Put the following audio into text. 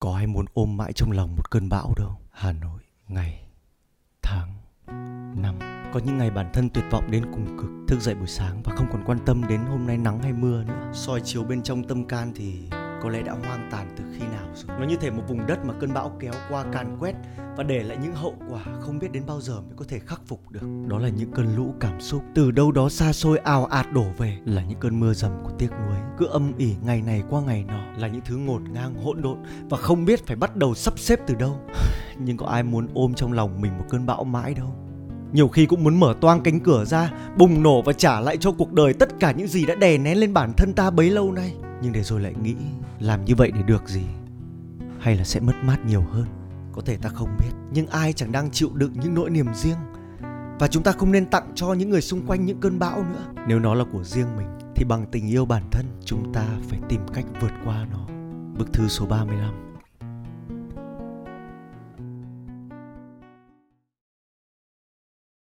Có ai muốn ôm mãi trong lòng một cơn bão đâu? Hà Nội Ngày Tháng Năm. Có những ngày bản thân tuyệt vọng đến cùng cực Thức dậy buổi sáng và không còn quan tâm đến hôm nay nắng hay mưa nữa. Soi chiếu bên trong tâm can thì có lẽ đã hoang tàn từ khi nào nó như thể một vùng đất mà cơn bão kéo qua càn quét Và để lại những hậu quả không biết đến bao giờ mới có thể khắc phục được. Đó là những cơn lũ cảm xúc. Từ đâu đó xa xôi, ào ạt đổ về. Là những cơn mưa dầm của tiếc nuối. Cứ âm ỉ ngày này qua ngày nọ. Là những thứ ngổn ngang, hỗn độn Và không biết phải bắt đầu sắp xếp từ đâu. Nhưng có ai muốn ôm trong lòng mình một cơn bão mãi đâu? Nhiều khi cũng muốn mở toang cánh cửa ra, bùng nổ và trả lại cho cuộc đời tất cả những gì đã đè nén lên bản thân ta bấy lâu nay. Nhưng để rồi lại nghĩ, làm như vậy để được gì? Hay là sẽ mất mát nhiều hơn? Có thể ta không biết, nhưng ai chẳng đang chịu đựng những nỗi niềm riêng? Và chúng ta không nên tặng cho những người xung quanh những cơn bão nữa. Nếu nó là của riêng mình, thì bằng tình yêu bản thân, chúng ta phải tìm cách vượt qua nó. Bức thư số 35